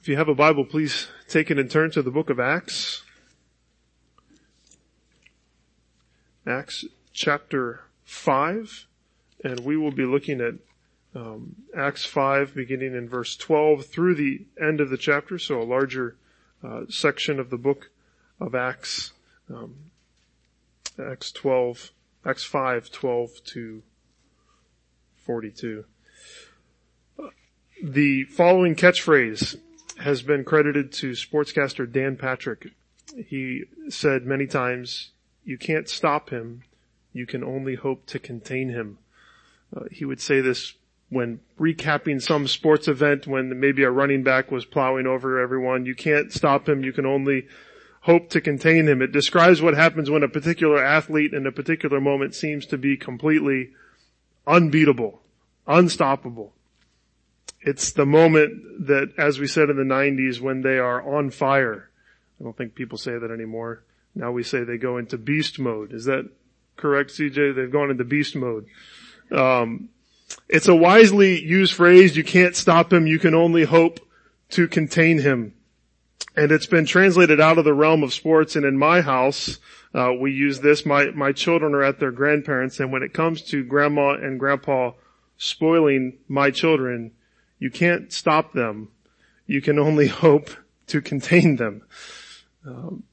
If you have a Bible, please take it and turn to the book of Acts. Acts chapter 5, and we will be looking at um, Acts 5 beginning in verse 12 through the end of the chapter, so a larger uh, section of the book of Acts, um, Acts 12, Acts 5, 12 to 42. The following catchphrase has been credited to sportscaster Dan Patrick. He said many times, you can't stop him, you can only hope to contain him. Uh, he would say this when recapping some sports event when maybe a running back was plowing over everyone. You can't stop him, you can only hope to contain him. It describes what happens when a particular athlete in a particular moment seems to be completely unbeatable, unstoppable. It's the moment that, as we said in the 90s, when they are on fire. I don't think people say that anymore. Now we say they go into beast mode. Is that correct, CJ? They've gone into beast mode. Um, it's a wisely used phrase. You can't stop him. You can only hope to contain him. And it's been translated out of the realm of sports. And in my house, uh, we use this. My my children are at their grandparents, and when it comes to grandma and grandpa spoiling my children, you can't stop them. You can only hope to contain them. Um,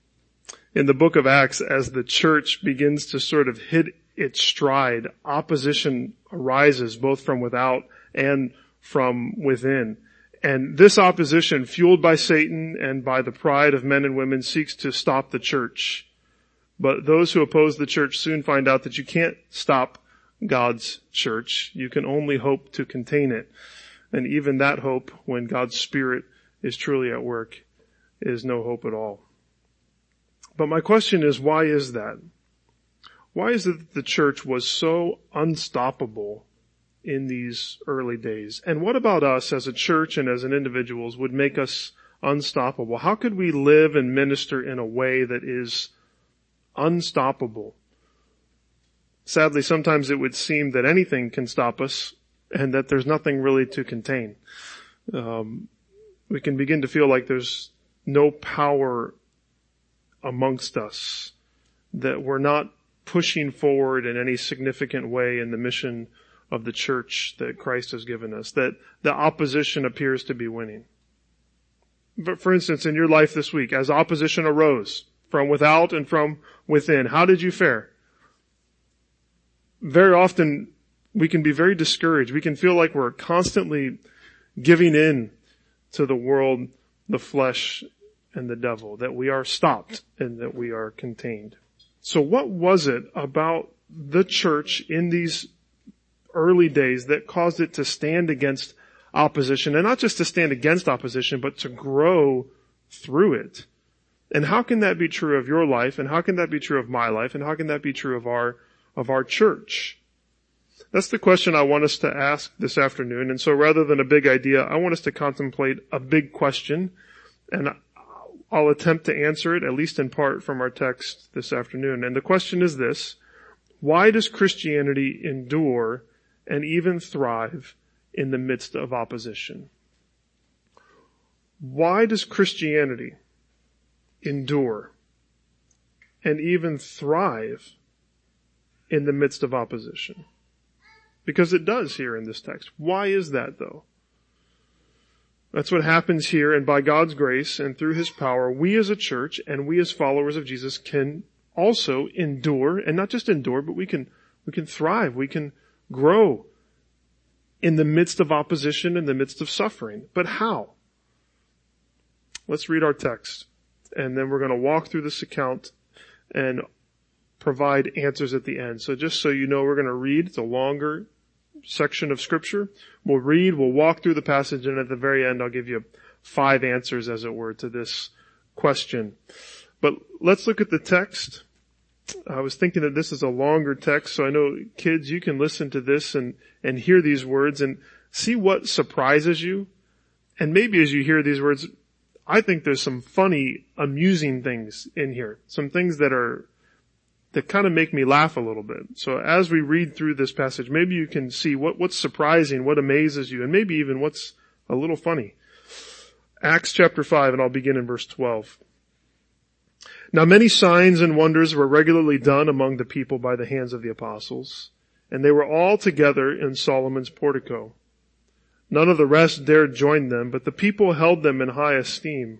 in the book of Acts, as the church begins to sort of hit its stride, opposition arises both from without and from within. And this opposition, fueled by Satan and by the pride of men and women, seeks to stop the church. But those who oppose the church soon find out that you can't stop God's church. You can only hope to contain it. And even that hope, when God's Spirit is truly at work, is no hope at all. But my question is, why is that? Why is it that the church was so unstoppable in these early days? And what about us as a church and as an individuals would make us unstoppable? How could we live and minister in a way that is unstoppable? Sadly, sometimes it would seem that anything can stop us and that there's nothing really to contain. Um, we can begin to feel like there's no power amongst us, that we're not pushing forward in any significant way in the mission of the church that Christ has given us, that the opposition appears to be winning. But for instance, in your life this week, as opposition arose from without and from within, how did you fare? Very often we can be very discouraged. We can feel like we're constantly giving in to the world, the flesh, and the devil, that we are stopped and that we are contained. So what was it about the church in these early days that caused it to stand against opposition and not just to stand against opposition, but to grow through it? And how can that be true of your life? And how can that be true of my life? And how can that be true of our, of our church? That's the question I want us to ask this afternoon. And so rather than a big idea, I want us to contemplate a big question. And I'll attempt to answer it, at least in part, from our text this afternoon. And the question is this. Why does Christianity endure and even thrive in the midst of opposition? Why does Christianity endure and even thrive in the midst of opposition? Because it does here in this text. Why is that though? That's what happens here and by God's grace and through His power, we as a church and we as followers of Jesus can also endure and not just endure, but we can, we can thrive. We can grow in the midst of opposition, in the midst of suffering. But how? Let's read our text and then we're going to walk through this account and provide answers at the end. So just so you know, we're going to read. It's a longer section of scripture. We'll read, we'll walk through the passage, and at the very end I'll give you five answers, as it were, to this question. But let's look at the text. I was thinking that this is a longer text, so I know kids, you can listen to this and, and hear these words and see what surprises you. And maybe as you hear these words, I think there's some funny, amusing things in here. Some things that are that kind of make me laugh a little bit. So as we read through this passage, maybe you can see what, what's surprising, what amazes you, and maybe even what's a little funny. Acts chapter 5, and I'll begin in verse 12. Now many signs and wonders were regularly done among the people by the hands of the apostles, and they were all together in Solomon's portico. None of the rest dared join them, but the people held them in high esteem.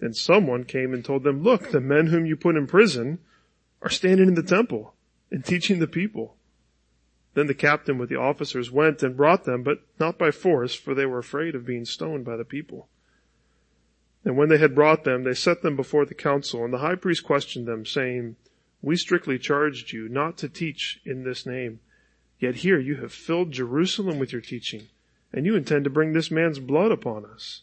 Then someone came and told them, look, the men whom you put in prison are standing in the temple and teaching the people. Then the captain with the officers went and brought them, but not by force, for they were afraid of being stoned by the people. And when they had brought them, they set them before the council, and the high priest questioned them, saying, We strictly charged you not to teach in this name. Yet here you have filled Jerusalem with your teaching, and you intend to bring this man's blood upon us.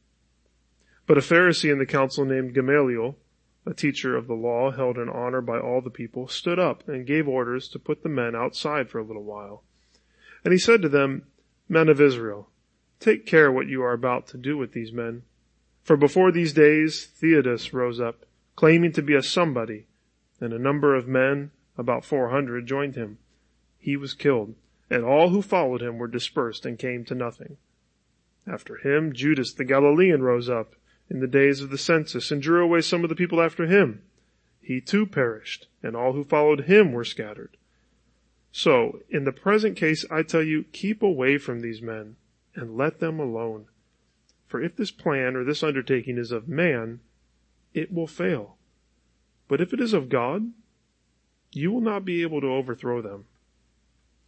But a Pharisee in the council named Gamaliel, a teacher of the law held in honor by all the people, stood up and gave orders to put the men outside for a little while. And he said to them, Men of Israel, take care what you are about to do with these men. For before these days Theudas rose up, claiming to be a somebody, and a number of men, about four hundred, joined him. He was killed, and all who followed him were dispersed and came to nothing. After him, Judas the Galilean rose up, in the days of the census and drew away some of the people after him. He too perished, and all who followed him were scattered. So, in the present case, I tell you, keep away from these men and let them alone. For if this plan or this undertaking is of man, it will fail. But if it is of God, you will not be able to overthrow them.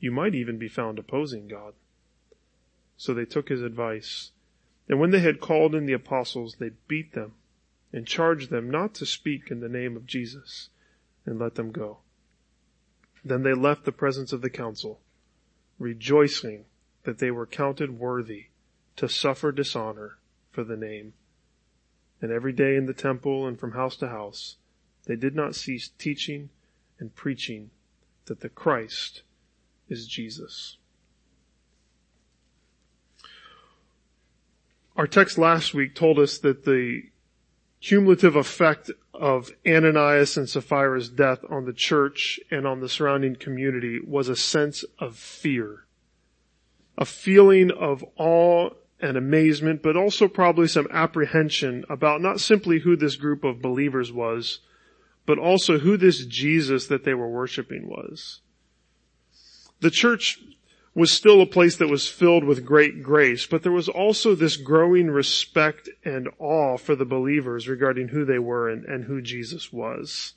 You might even be found opposing God. So they took his advice and when they had called in the apostles, they beat them and charged them not to speak in the name of Jesus and let them go. Then they left the presence of the council, rejoicing that they were counted worthy to suffer dishonor for the name. And every day in the temple and from house to house, they did not cease teaching and preaching that the Christ is Jesus. Our text last week told us that the cumulative effect of Ananias and Sapphira's death on the church and on the surrounding community was a sense of fear. A feeling of awe and amazement, but also probably some apprehension about not simply who this group of believers was, but also who this Jesus that they were worshiping was. The church was still a place that was filled with great grace, but there was also this growing respect and awe for the believers regarding who they were and, and who Jesus was.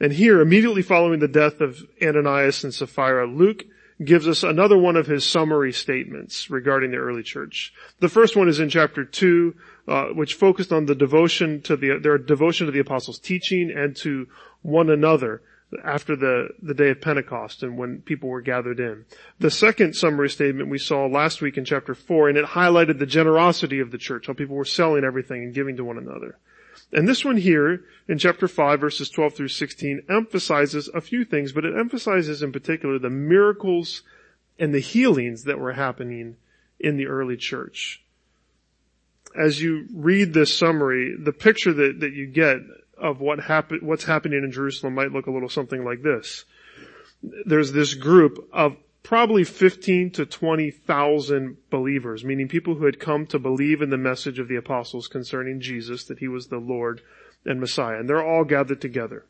And here, immediately following the death of Ananias and Sapphira, Luke gives us another one of his summary statements regarding the early church. The first one is in chapter 2, uh, which focused on the devotion to the, their devotion to the apostles' teaching and to one another after the, the day of Pentecost and when people were gathered in. The second summary statement we saw last week in chapter 4, and it highlighted the generosity of the church, how people were selling everything and giving to one another. And this one here in chapter 5 verses 12 through 16 emphasizes a few things, but it emphasizes in particular the miracles and the healings that were happening in the early church. As you read this summary, the picture that, that you get of what happen, what's happening in Jerusalem might look a little something like this. There's this group of probably 15 to 20,000 believers, meaning people who had come to believe in the message of the apostles concerning Jesus, that he was the Lord and Messiah. And they're all gathered together.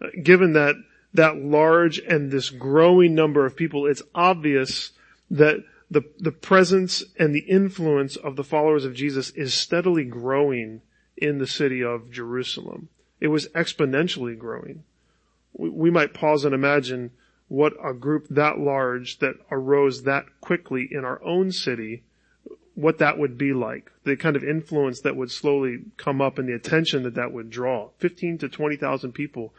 Uh, given that, that large and this growing number of people, it's obvious that the, the presence and the influence of the followers of Jesus is steadily growing in the city of Jerusalem. It was exponentially growing. We, might pause and imagine what a group that large that arose that quickly in our own city, what that would be like. The kind of influence that would slowly come up and the attention that that would draw. 15 to 20,000 people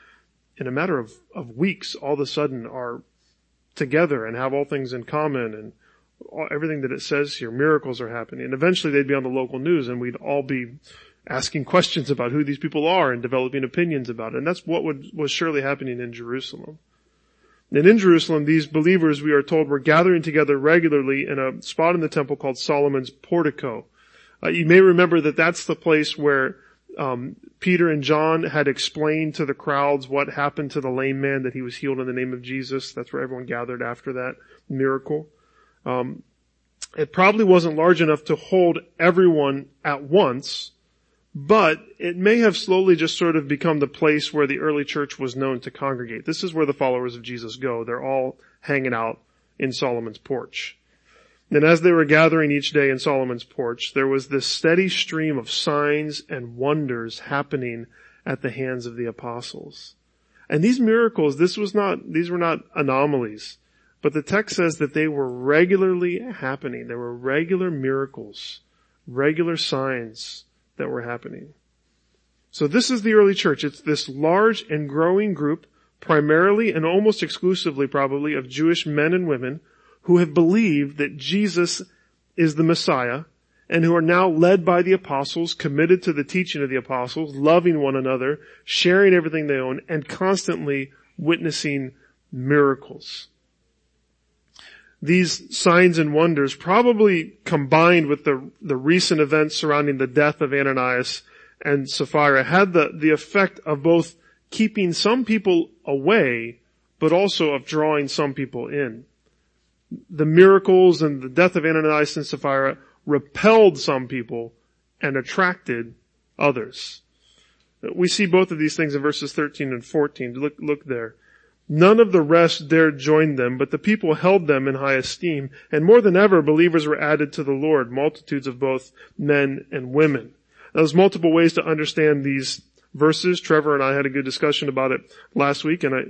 in a matter of, of weeks all of a sudden are together and have all things in common and all, everything that it says here, miracles are happening. And eventually they'd be on the local news and we'd all be asking questions about who these people are and developing opinions about it. And that's what would, was surely happening in Jerusalem. And in Jerusalem, these believers, we are told, were gathering together regularly in a spot in the temple called Solomon's portico. Uh, you may remember that that's the place where um, Peter and John had explained to the crowds what happened to the lame man that he was healed in the name of Jesus. That's where everyone gathered after that miracle. Um, it probably wasn't large enough to hold everyone at once, but it may have slowly just sort of become the place where the early church was known to congregate. This is where the followers of Jesus go. They're all hanging out in Solomon's porch. And as they were gathering each day in Solomon's porch, there was this steady stream of signs and wonders happening at the hands of the apostles. And these miracles, this was not, these were not anomalies, but the text says that they were regularly happening. There were regular miracles, regular signs that were happening. So this is the early church. It's this large and growing group, primarily and almost exclusively probably of Jewish men and women who have believed that Jesus is the Messiah and who are now led by the apostles, committed to the teaching of the apostles, loving one another, sharing everything they own, and constantly witnessing miracles these signs and wonders, probably combined with the, the recent events surrounding the death of Ananias and Sapphira, had the, the effect of both keeping some people away, but also of drawing some people in. The miracles and the death of Ananias and Sapphira repelled some people and attracted others. We see both of these things in verses 13 and 14. Look, look there. None of the rest dared join them, but the people held them in high esteem, and more than ever believers were added to the Lord, multitudes of both men and women. Now, there's multiple ways to understand these verses. Trevor and I had a good discussion about it last week, and I,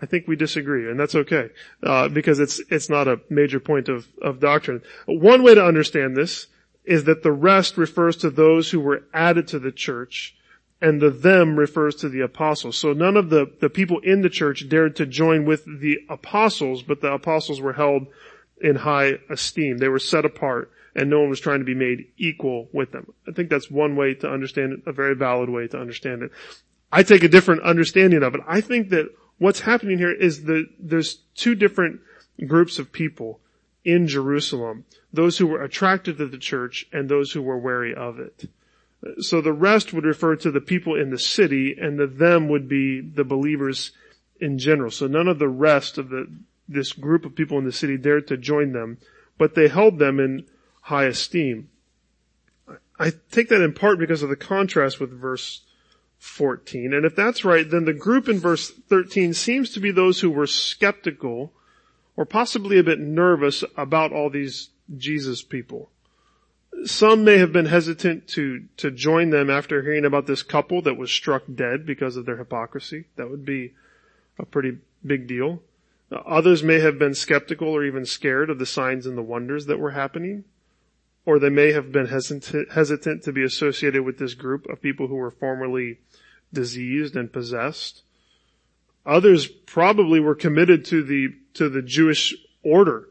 I think we disagree, and that's okay, uh, because it's it's not a major point of of doctrine. One way to understand this is that the rest refers to those who were added to the church and the them refers to the apostles. So none of the, the people in the church dared to join with the apostles, but the apostles were held in high esteem. They were set apart and no one was trying to be made equal with them. I think that's one way to understand it, a very valid way to understand it. I take a different understanding of it. I think that what's happening here is that there's two different groups of people in Jerusalem. Those who were attracted to the church and those who were wary of it. So the rest would refer to the people in the city and the them would be the believers in general. So none of the rest of the, this group of people in the city dared to join them, but they held them in high esteem. I take that in part because of the contrast with verse 14. And if that's right, then the group in verse 13 seems to be those who were skeptical or possibly a bit nervous about all these Jesus people. Some may have been hesitant to, to join them after hearing about this couple that was struck dead because of their hypocrisy. That would be a pretty big deal. Others may have been skeptical or even scared of the signs and the wonders that were happening. Or they may have been hesitant, hesitant to be associated with this group of people who were formerly diseased and possessed. Others probably were committed to the, to the Jewish order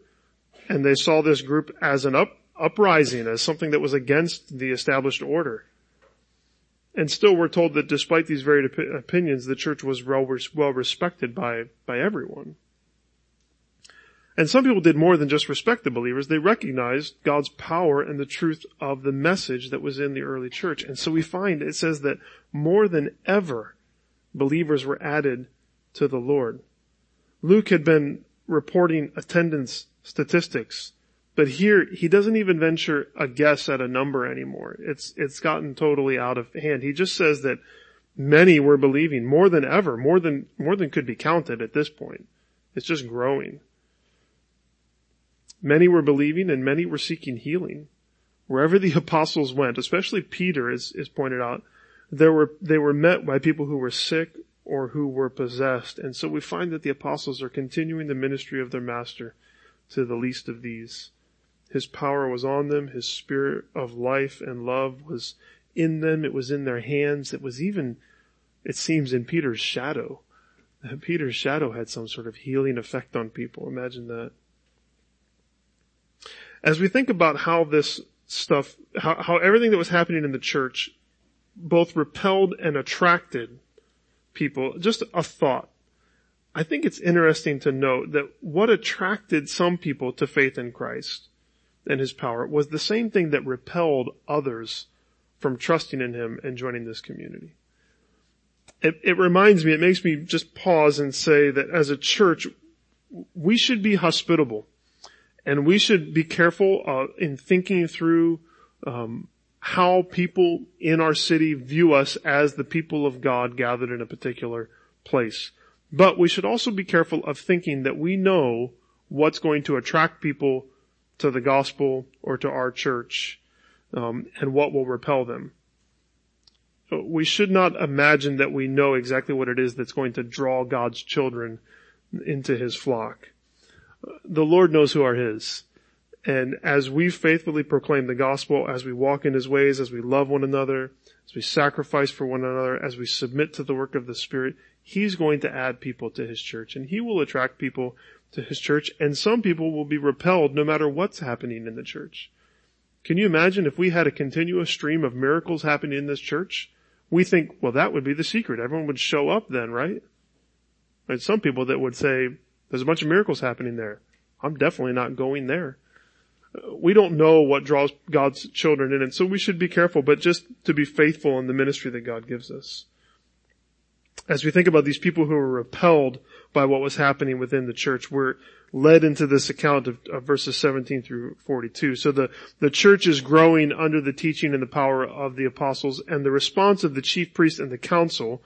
and they saw this group as an up, uprising, as something that was against the established order. And still we're told that despite these varied op- opinions, the church was well, well respected by, by everyone. And some people did more than just respect the believers. They recognized God's power and the truth of the message that was in the early church. And so we find it says that more than ever, believers were added to the Lord. Luke had been reporting attendance statistics, but here he doesn't even venture a guess at a number anymore. It's, it's gotten totally out of hand. He just says that many were believing more than ever, more than, more than could be counted at this point. It's just growing. Many were believing and many were seeking healing. Wherever the apostles went, especially Peter is, is pointed out, there were, they were met by people who were sick or who were possessed. And so we find that the apostles are continuing the ministry of their master to the least of these. His power was on them. His spirit of life and love was in them. It was in their hands. It was even, it seems, in Peter's shadow. Peter's shadow had some sort of healing effect on people. Imagine that. As we think about how this stuff, how, how everything that was happening in the church both repelled and attracted people, just a thought. I think it's interesting to note that what attracted some people to faith in Christ and his power was the same thing that repelled others from trusting in him and joining this community. It, it reminds me, it makes me just pause and say that as a church, we should be hospitable and we should be careful uh, in thinking through um, how people in our city view us as the people of God gathered in a particular place. But we should also be careful of thinking that we know what's going to attract people to the gospel or to our church, um, and what will repel them. We should not imagine that we know exactly what it is that's going to draw God's children into His flock the Lord knows who are His. And as we faithfully proclaim the gospel, as we walk in His ways, as we love one another, as we sacrifice for one another, as we submit to the work of the Spirit, He's going to add people to His church and He will attract people to His church and some people will be repelled no matter what's happening in the church. Can you imagine if we had a continuous stream of miracles happening in this church? We think, well, that would be the secret. Everyone would show up then, right? And some people that would say, there's a bunch of miracles happening there. I'm definitely not going there. We don't know what draws God's children in, and so we should be careful, but just to be faithful in the ministry that God gives us. As we think about these people who are repelled by what was happening within the church, we're led into this account of, of verses 17 through 42. So the, the church is growing under the teaching and the power of the apostles, and the response of the chief priest and the council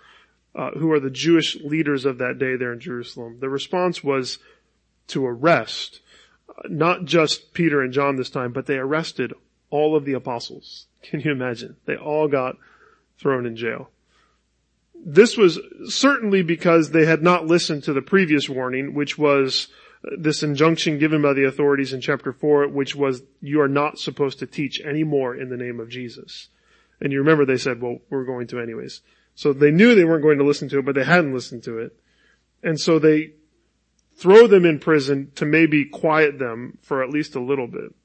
uh, who are the Jewish leaders of that day there in Jerusalem. The response was to arrest uh, not just Peter and John this time, but they arrested all of the apostles. Can you imagine? They all got thrown in jail. This was certainly because they had not listened to the previous warning, which was uh, this injunction given by the authorities in chapter 4, which was you are not supposed to teach anymore in the name of Jesus. And you remember they said, well, we're going to anyways. So they knew they weren't going to listen to it, but they hadn't listened to it. And so they throw them in prison to maybe quiet them for at least a little bit.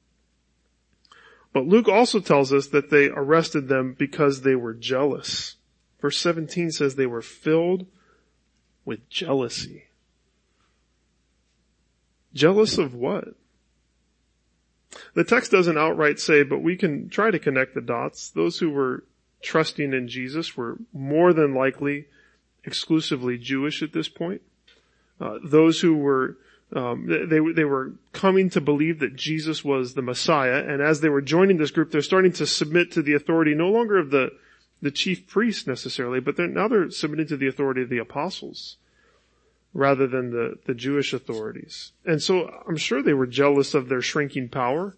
But Luke also tells us that they arrested them because they were jealous. Verse 17 says they were filled with jealousy. Jealous of what? The text doesn't outright say, but we can try to connect the dots. Those who were trusting in Jesus were more than likely exclusively Jewish at this point. Uh, those who were um, they they were coming to believe that Jesus was the Messiah, and as they were joining this group, they're starting to submit to the authority no longer of the the chief priests necessarily, but they're, now they're submitting to the authority of the apostles rather than the the Jewish authorities. And so I'm sure they were jealous of their shrinking power.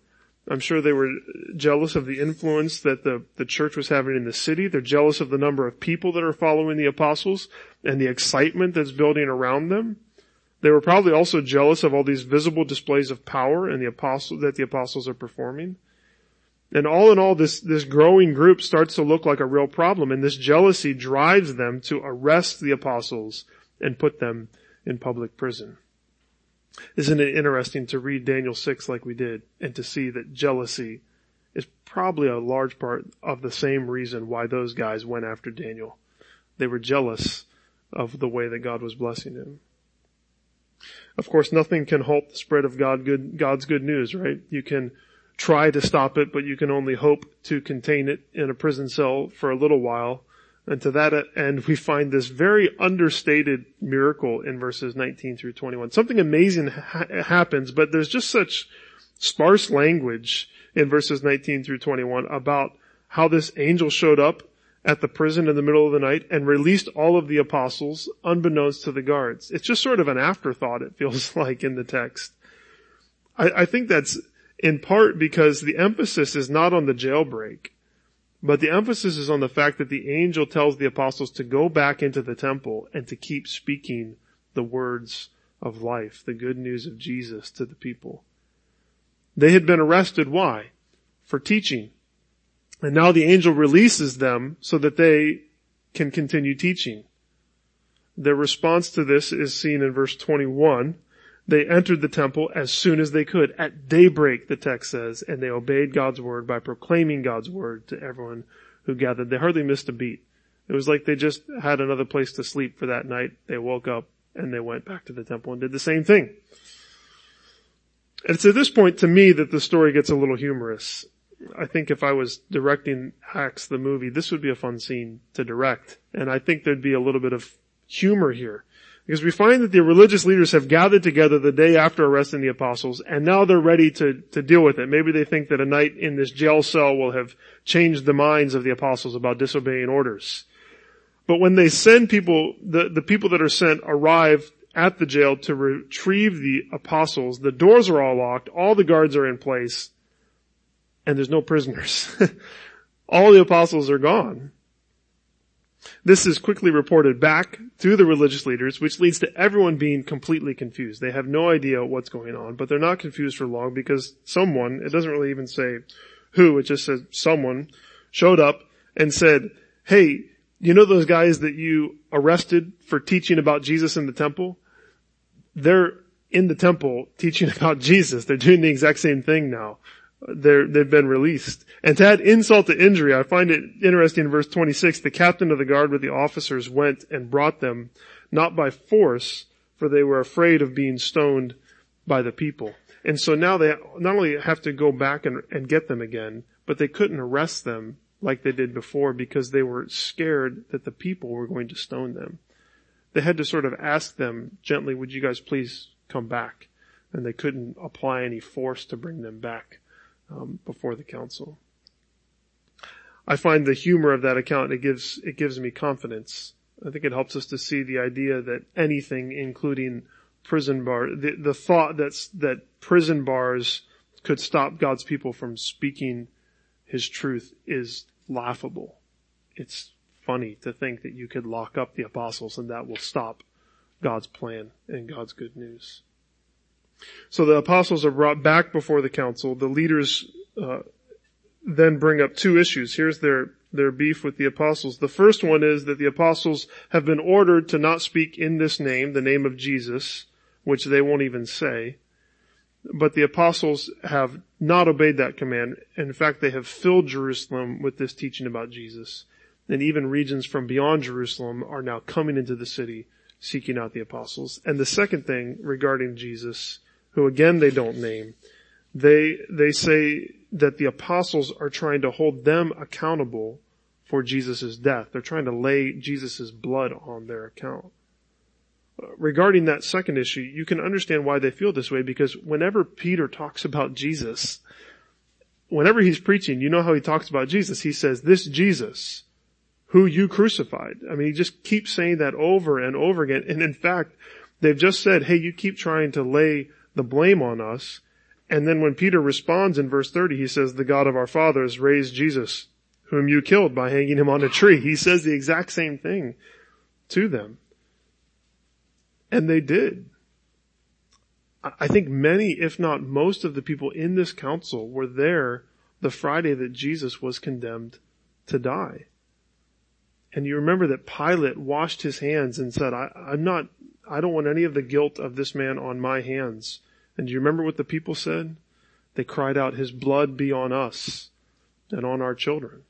I'm sure they were jealous of the influence that the, the church was having in the city. They're jealous of the number of people that are following the apostles and the excitement that's building around them. They were probably also jealous of all these visible displays of power and the apostle, that the apostles are performing. And all in all, this, this growing group starts to look like a real problem, and this jealousy drives them to arrest the apostles and put them in public prison. Isn't it interesting to read Daniel 6 like we did, and to see that jealousy is probably a large part of the same reason why those guys went after Daniel. They were jealous of the way that God was blessing him. Of course, nothing can halt the spread of God good, God's good news, right? You can try to stop it, but you can only hope to contain it in a prison cell for a little while. And to that end, we find this very understated miracle in verses 19 through 21. Something amazing ha- happens, but there's just such sparse language in verses 19 through 21 about how this angel showed up at the prison in the middle of the night and released all of the apostles unbeknownst to the guards. It's just sort of an afterthought, it feels like in the text. I, I think that's in part because the emphasis is not on the jailbreak, but the emphasis is on the fact that the angel tells the apostles to go back into the temple and to keep speaking the words of life, the good news of Jesus to the people. They had been arrested. Why? For teaching. And now the angel releases them so that they can continue teaching. Their response to this is seen in verse 21. They entered the temple as soon as they could. At daybreak, the text says, and they obeyed God's word by proclaiming God's word to everyone who gathered. They hardly missed a beat. It was like they just had another place to sleep for that night. They woke up and they went back to the temple and did the same thing. It's at this point to me that the story gets a little humorous. I think if I was directing Acts the movie, this would be a fun scene to direct. And I think there'd be a little bit of humor here. Because we find that the religious leaders have gathered together the day after arresting the apostles, and now they're ready to, to deal with it. Maybe they think that a night in this jail cell will have changed the minds of the apostles about disobeying orders. But when they send people, the, the people that are sent arrive at the jail to retrieve the apostles, the doors are all locked, all the guards are in place, and there's no prisoners. All the apostles are gone. This is quickly reported back to the religious leaders, which leads to everyone being completely confused. They have no idea what's going on, but they're not confused for long because someone, it doesn't really even say who, it just says someone, showed up and said, hey, you know those guys that you arrested for teaching about Jesus in the temple? They're in the temple teaching about Jesus. They're doing the exact same thing now they're, they've been released. And to add insult to injury, I find it interesting in verse 26, the captain of the guard with the officers went and brought them, not by force, for they were afraid of being stoned by the people. And so now they not only have to go back and, and get them again, but they couldn't arrest them like they did before because they were scared that the people were going to stone them. They had to sort of ask them gently, would you guys please come back? And they couldn't apply any force to bring them back um, before the council. I find the humor of that account, it gives, it gives me confidence. I think it helps us to see the idea that anything, including prison bar, the, the thought that's, that prison bars could stop God's people from speaking his truth is laughable. It's funny to think that you could lock up the apostles and that will stop God's plan and God's good news. So the apostles are brought back before the council. The leaders uh, then bring up two issues. Here's their their beef with the apostles. The first one is that the apostles have been ordered to not speak in this name, the name of Jesus, which they won't even say. But the apostles have not obeyed that command. In fact, they have filled Jerusalem with this teaching about Jesus. And even regions from beyond Jerusalem are now coming into the city seeking out the apostles. And the second thing regarding Jesus who again they don't name, they, they say that the apostles are trying to hold them accountable for Jesus' death. They're trying to lay Jesus' blood on their account. Regarding that second issue, you can understand why they feel this way because whenever Peter talks about Jesus, whenever he's preaching, you know how he talks about Jesus. He says, this Jesus, who you crucified. I mean, he just keeps saying that over and over again. And in fact, they've just said, hey, you keep trying to lay the blame on us. And then when Peter responds in verse 30, he says, the God of our fathers raised Jesus, whom you killed by hanging him on a tree. He says the exact same thing to them. And they did. I think many, if not most of the people in this council were there the Friday that Jesus was condemned to die. And you remember that Pilate washed his hands and said, I, am not, I don't want any of the guilt of this man on my hands. And do you remember what the people said? They cried out, his blood be on us and on our children.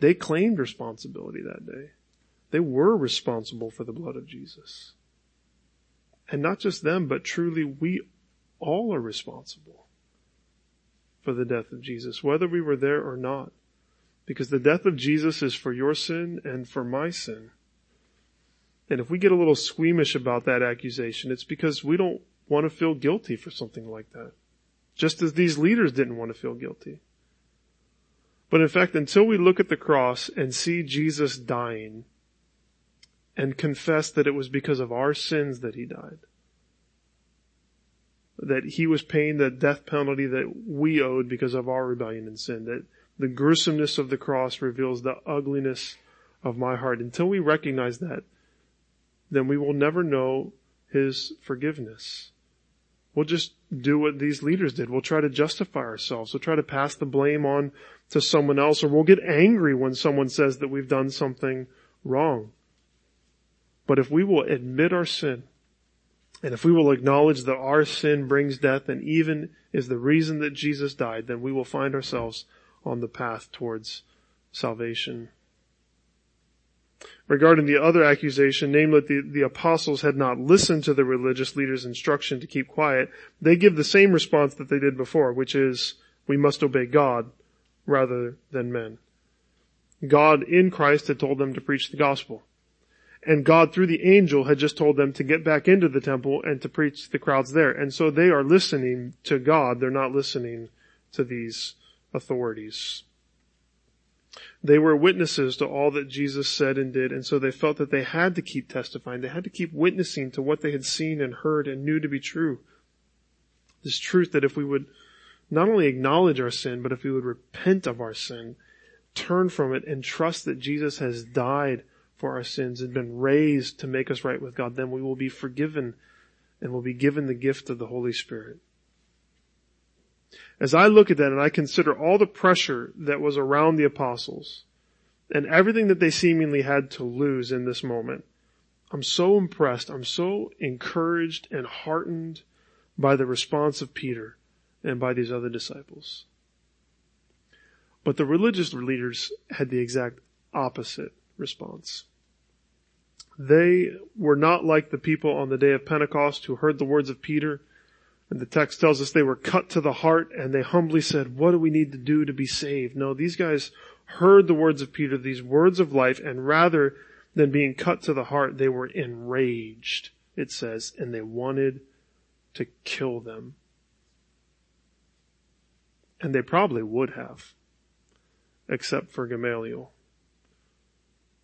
They claimed responsibility that day. They were responsible for the blood of Jesus. And not just them, but truly we all are responsible for the death of Jesus, whether we were there or not. Because the death of Jesus is for your sin and for my sin. And if we get a little squeamish about that accusation, it's because we don't want to feel guilty for something like that. Just as these leaders didn't want to feel guilty. But in fact, until we look at the cross and see Jesus dying and confess that it was because of our sins that he died, that he was paying the death penalty that we owed because of our rebellion and sin, that the gruesomeness of the cross reveals the ugliness of my heart. Until we recognize that, then we will never know his forgiveness. We'll just do what these leaders did. We'll try to justify ourselves. We'll try to pass the blame on to someone else or we'll get angry when someone says that we've done something wrong. But if we will admit our sin and if we will acknowledge that our sin brings death and even is the reason that Jesus died, then we will find ourselves on the path towards salvation. Regarding the other accusation, namely that the, the apostles had not listened to the religious leaders' instruction to keep quiet, they give the same response that they did before, which is, we must obey God rather than men. God in Christ had told them to preach the gospel. And God through the angel had just told them to get back into the temple and to preach to the crowds there. And so they are listening to God. They're not listening to these authorities. They were witnesses to all that Jesus said and did, and so they felt that they had to keep testifying. They had to keep witnessing to what they had seen and heard and knew to be true. This truth that if we would not only acknowledge our sin, but if we would repent of our sin, turn from it and trust that Jesus has died for our sins and been raised to make us right with God, then we will be forgiven and will be given the gift of the Holy Spirit. As I look at that and I consider all the pressure that was around the apostles and everything that they seemingly had to lose in this moment, I'm so impressed, I'm so encouraged and heartened by the response of Peter and by these other disciples. But the religious leaders had the exact opposite response. They were not like the people on the day of Pentecost who heard the words of Peter. And the text tells us they were cut to the heart and they humbly said, what do we need to do to be saved? No, these guys heard the words of Peter, these words of life, and rather than being cut to the heart, they were enraged, it says, and they wanted to kill them. And they probably would have, except for Gamaliel.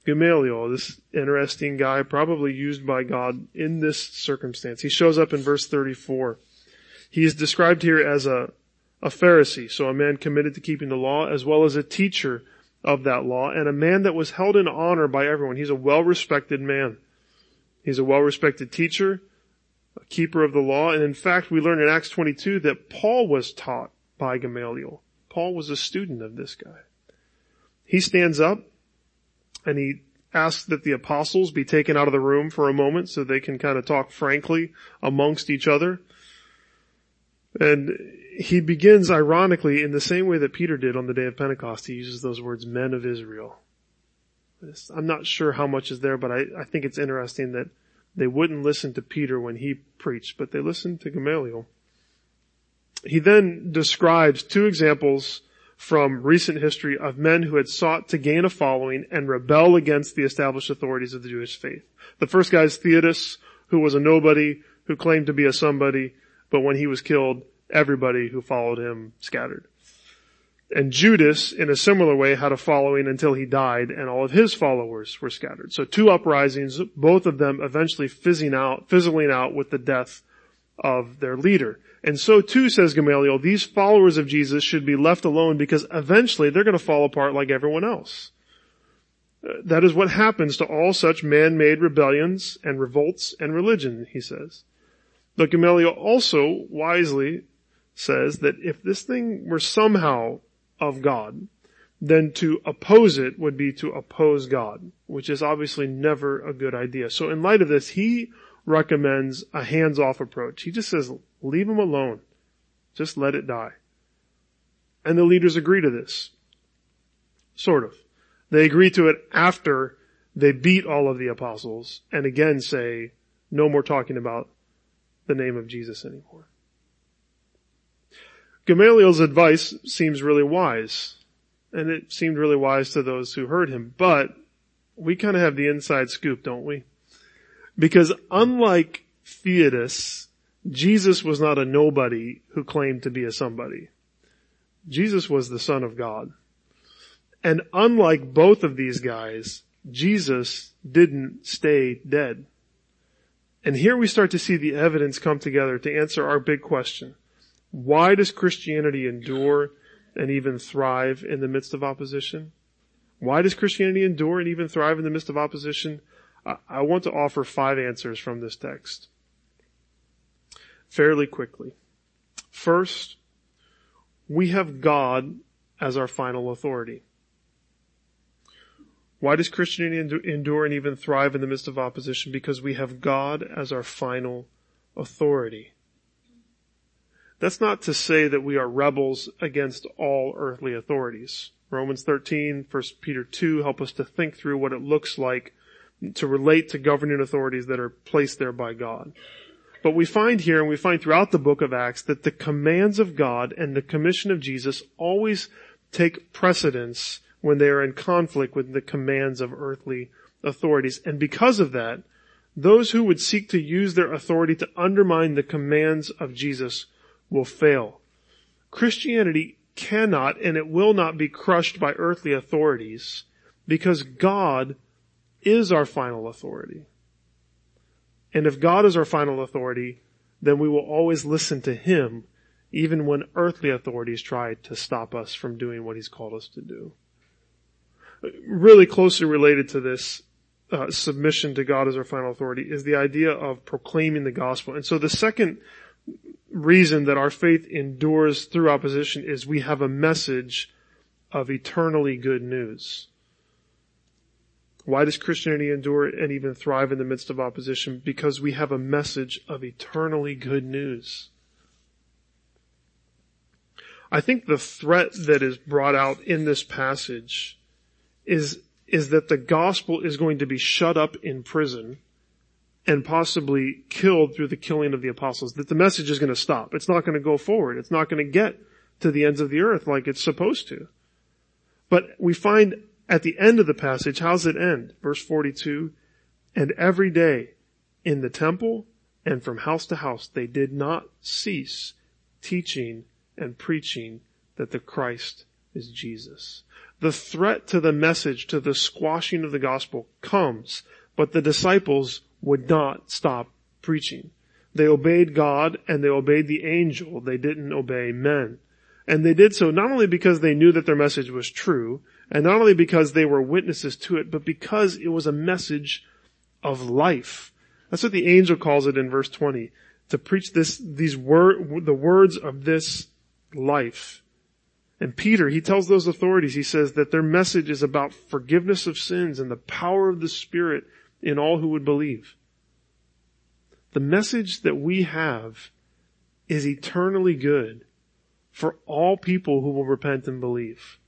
Gamaliel, this interesting guy, probably used by God in this circumstance. He shows up in verse 34. He is described here as a, a Pharisee, so a man committed to keeping the law, as well as a teacher of that law, and a man that was held in honor by everyone. He's a well-respected man. He's a well-respected teacher, a keeper of the law, and in fact, we learn in Acts 22 that Paul was taught by Gamaliel. Paul was a student of this guy. He stands up and he asks that the apostles be taken out of the room for a moment so they can kind of talk frankly amongst each other. And he begins ironically in the same way that Peter did on the day of Pentecost. He uses those words, men of Israel. I'm not sure how much is there, but I, I think it's interesting that they wouldn't listen to Peter when he preached, but they listened to Gamaliel. He then describes two examples from recent history of men who had sought to gain a following and rebel against the established authorities of the Jewish faith. The first guy is Theudas, who was a nobody, who claimed to be a somebody, but when he was killed, everybody who followed him scattered. And Judas, in a similar way, had a following until he died, and all of his followers were scattered. So two uprisings, both of them eventually fizzing out, fizzling out with the death of their leader. And so too, says Gamaliel, these followers of Jesus should be left alone because eventually they're going to fall apart like everyone else. Uh, that is what happens to all such man-made rebellions and revolts and religion, he says. But Gamaliel also wisely says that if this thing were somehow of God, then to oppose it would be to oppose God, which is obviously never a good idea. So in light of this, he recommends a hands-off approach. He just says, leave him alone. Just let it die. And the leaders agree to this. Sort of. They agree to it after they beat all of the apostles and again say, no more talking about the name of Jesus anymore. Gamaliel's advice seems really wise, and it seemed really wise to those who heard him, but we kind of have the inside scoop, don't we? Because unlike Theudas, Jesus was not a nobody who claimed to be a somebody. Jesus was the son of God. And unlike both of these guys, Jesus didn't stay dead. And here we start to see the evidence come together to answer our big question. Why does Christianity endure and even thrive in the midst of opposition? Why does Christianity endure and even thrive in the midst of opposition? I want to offer five answers from this text. Fairly quickly. First, we have God as our final authority. Why does Christianity endure and even thrive in the midst of opposition? Because we have God as our final authority. That's not to say that we are rebels against all earthly authorities. Romans 13, 1 Peter 2 help us to think through what it looks like to relate to governing authorities that are placed there by God. But we find here and we find throughout the book of Acts that the commands of God and the commission of Jesus always take precedence when they are in conflict with the commands of earthly authorities. And because of that, those who would seek to use their authority to undermine the commands of Jesus will fail. Christianity cannot and it will not be crushed by earthly authorities because God is our final authority. And if God is our final authority, then we will always listen to Him even when earthly authorities try to stop us from doing what He's called us to do. Really closely related to this uh, submission to God as our final authority is the idea of proclaiming the gospel. And so the second reason that our faith endures through opposition is we have a message of eternally good news. Why does Christianity endure and even thrive in the midst of opposition? Because we have a message of eternally good news. I think the threat that is brought out in this passage is, is that the gospel is going to be shut up in prison and possibly killed through the killing of the apostles, that the message is going to stop. It's not going to go forward. It's not going to get to the ends of the earth like it's supposed to. But we find at the end of the passage, how's it end? Verse 42, and every day in the temple and from house to house, they did not cease teaching and preaching that the Christ is Jesus. The threat to the message, to the squashing of the gospel comes, but the disciples would not stop preaching. They obeyed God and they obeyed the angel. They didn't obey men. And they did so not only because they knew that their message was true, and not only because they were witnesses to it, but because it was a message of life. That's what the angel calls it in verse 20. To preach this, these word, the words of this life. And Peter, he tells those authorities, he says that their message is about forgiveness of sins and the power of the Spirit in all who would believe. The message that we have is eternally good for all people who will repent and believe.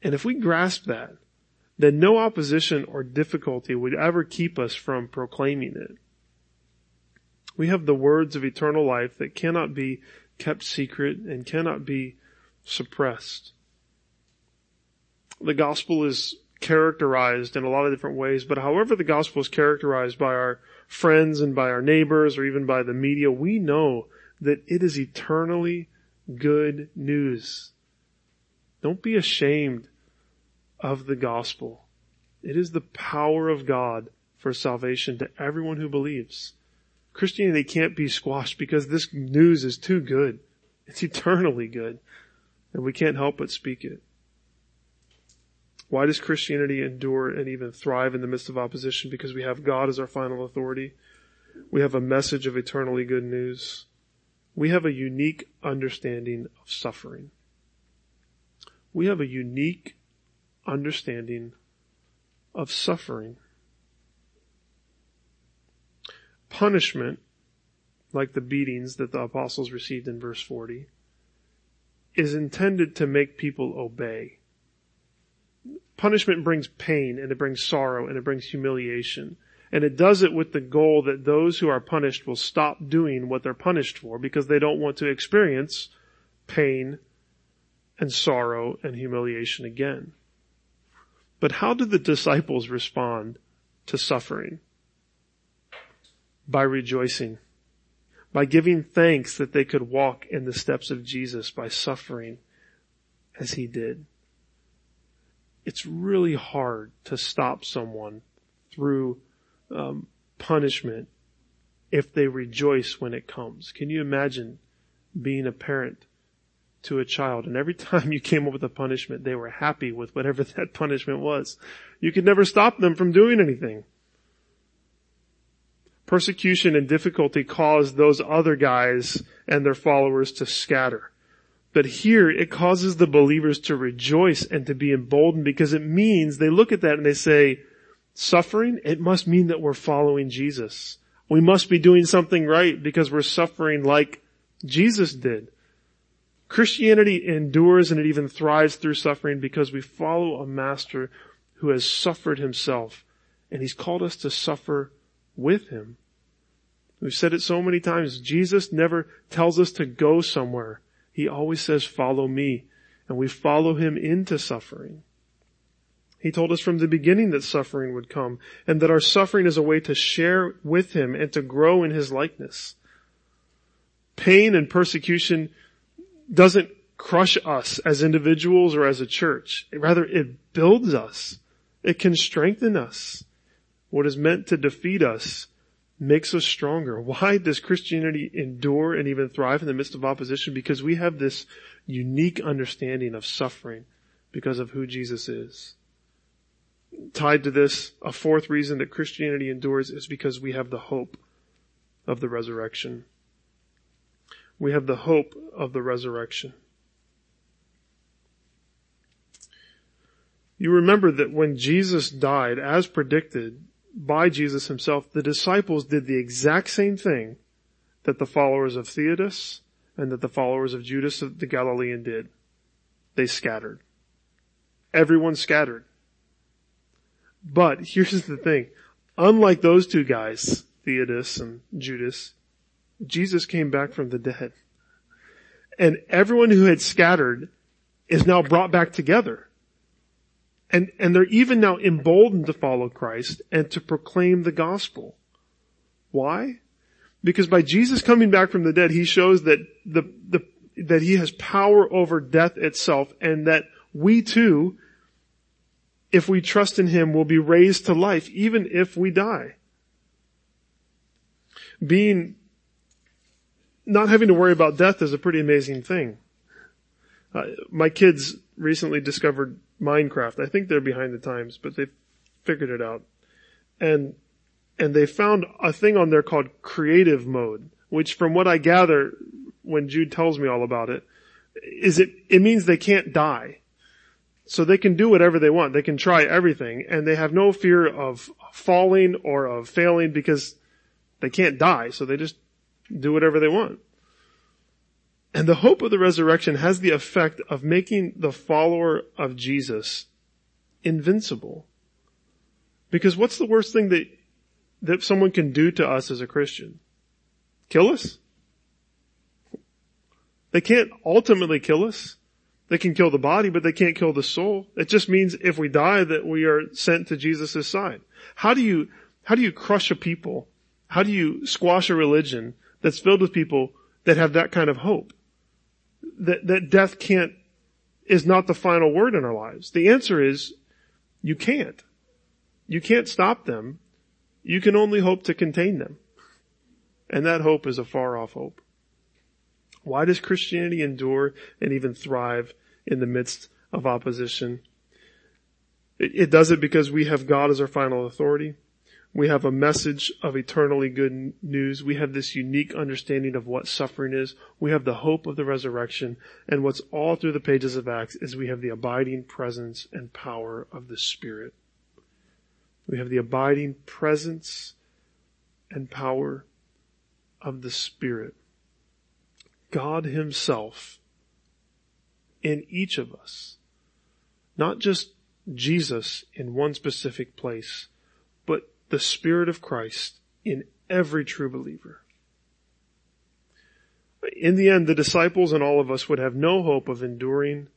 And if we grasp that, then no opposition or difficulty would ever keep us from proclaiming it. We have the words of eternal life that cannot be kept secret and cannot be suppressed. The gospel is characterized in a lot of different ways, but however the gospel is characterized by our friends and by our neighbors or even by the media, we know that it is eternally good news. Don't be ashamed of the gospel. It is the power of God for salvation to everyone who believes. Christianity can't be squashed because this news is too good. It's eternally good. And we can't help but speak it. Why does Christianity endure and even thrive in the midst of opposition? Because we have God as our final authority. We have a message of eternally good news. We have a unique understanding of suffering. We have a unique understanding of suffering. Punishment, like the beatings that the apostles received in verse 40, is intended to make people obey. Punishment brings pain and it brings sorrow and it brings humiliation. And it does it with the goal that those who are punished will stop doing what they're punished for because they don't want to experience pain and sorrow and humiliation again. But how did the disciples respond to suffering? By rejoicing. By giving thanks that they could walk in the steps of Jesus by suffering as he did. It's really hard to stop someone through um, punishment if they rejoice when it comes. Can you imagine being a parent to a child and every time you came up with a punishment, they were happy with whatever that punishment was. You could never stop them from doing anything. Persecution and difficulty caused those other guys and their followers to scatter. But here it causes the believers to rejoice and to be emboldened because it means they look at that and they say, suffering, it must mean that we're following Jesus. We must be doing something right because we're suffering like Jesus did. Christianity endures and it even thrives through suffering because we follow a master who has suffered himself and he's called us to suffer with him. We've said it so many times. Jesus never tells us to go somewhere. He always says, follow me. And we follow him into suffering. He told us from the beginning that suffering would come and that our suffering is a way to share with him and to grow in his likeness. Pain and persecution doesn't crush us as individuals or as a church. Rather, it builds us. It can strengthen us. What is meant to defeat us makes us stronger. Why does Christianity endure and even thrive in the midst of opposition? Because we have this unique understanding of suffering because of who Jesus is tied to this, a fourth reason that Christianity endures is because we have the hope of the resurrection. We have the hope of the resurrection. You remember that when Jesus died, as predicted by Jesus himself, the disciples did the exact same thing that the followers of Theudas and that the followers of Judas the Galilean did. They scattered. Everyone scattered. But here's the thing. Unlike those two guys, Theudas and Judas, Jesus came back from the dead. And everyone who had scattered is now brought back together. And, and they're even now emboldened to follow Christ and to proclaim the gospel. Why? Because by Jesus coming back from the dead, he shows that the, the, that he has power over death itself and that we too if we trust in Him, will be raised to life even if we die. Being, not having to worry about death is a pretty amazing thing. Uh, my kids recently discovered Minecraft. I think they're behind the times, but they figured it out. And, and they found a thing on there called creative mode, which from what I gather when Jude tells me all about it, is it, it means they can't die. So they can do whatever they want. They can try everything and they have no fear of falling or of failing because they can't die. So they just do whatever they want. And the hope of the resurrection has the effect of making the follower of Jesus invincible. Because what's the worst thing that, that someone can do to us as a Christian? Kill us? They can't ultimately kill us. They can kill the body, but they can't kill the soul. It just means if we die that we are sent to Jesus' side. How do you, how do you crush a people? How do you squash a religion that's filled with people that have that kind of hope? That, that death can't, is not the final word in our lives. The answer is you can't. You can't stop them. You can only hope to contain them. And that hope is a far off hope. Why does Christianity endure and even thrive in the midst of opposition. It, it does it because we have God as our final authority. We have a message of eternally good news. We have this unique understanding of what suffering is. We have the hope of the resurrection. And what's all through the pages of Acts is we have the abiding presence and power of the Spirit. We have the abiding presence and power of the Spirit. God Himself in each of us. Not just Jesus in one specific place, the Spirit of Christ in every true believer. In the end, the disciples and all of us would have no hope of enduring,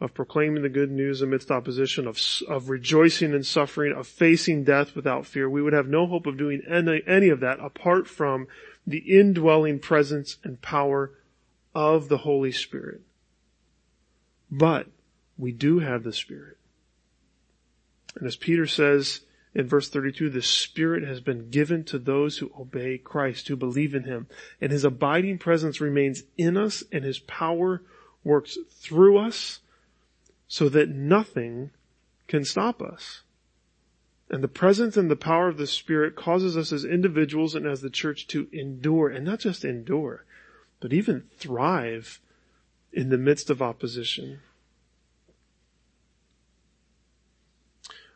of proclaiming the good news amidst opposition, of, of rejoicing in suffering, of facing death without fear. We would have no hope of doing any, any of that apart from the indwelling presence and power of the Holy Spirit. But we do have the Spirit. And as Peter says in verse 32, the Spirit has been given to those who obey Christ, who believe in Him. And His abiding presence remains in us and His power works through us so that nothing can stop us. And the presence and the power of the Spirit causes us as individuals and as the church to endure, and not just endure, but even thrive in the midst of opposition.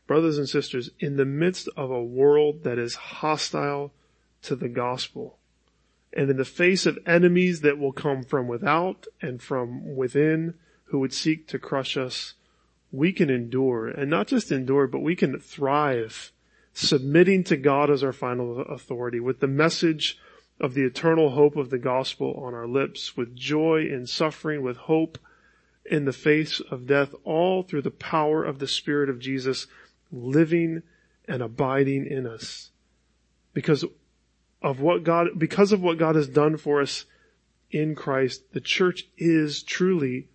Brothers and sisters, in the midst of a world that is hostile to the gospel, and in the face of enemies that will come from without and from within who would seek to crush us, we can endure, and not just endure, but we can thrive, submitting to God as our final authority, with the message of the eternal hope of the gospel on our lips, with joy in suffering, with hope in the face of death, all through the power of the Spirit of Jesus living and abiding in us. Because of what God, because of what God has done for us in Christ, the church is truly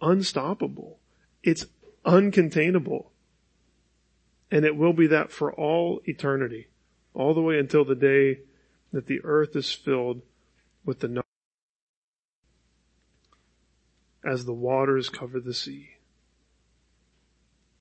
unstoppable. It's uncontainable. And it will be that for all eternity, all the way until the day that the earth is filled with the as the waters cover the sea.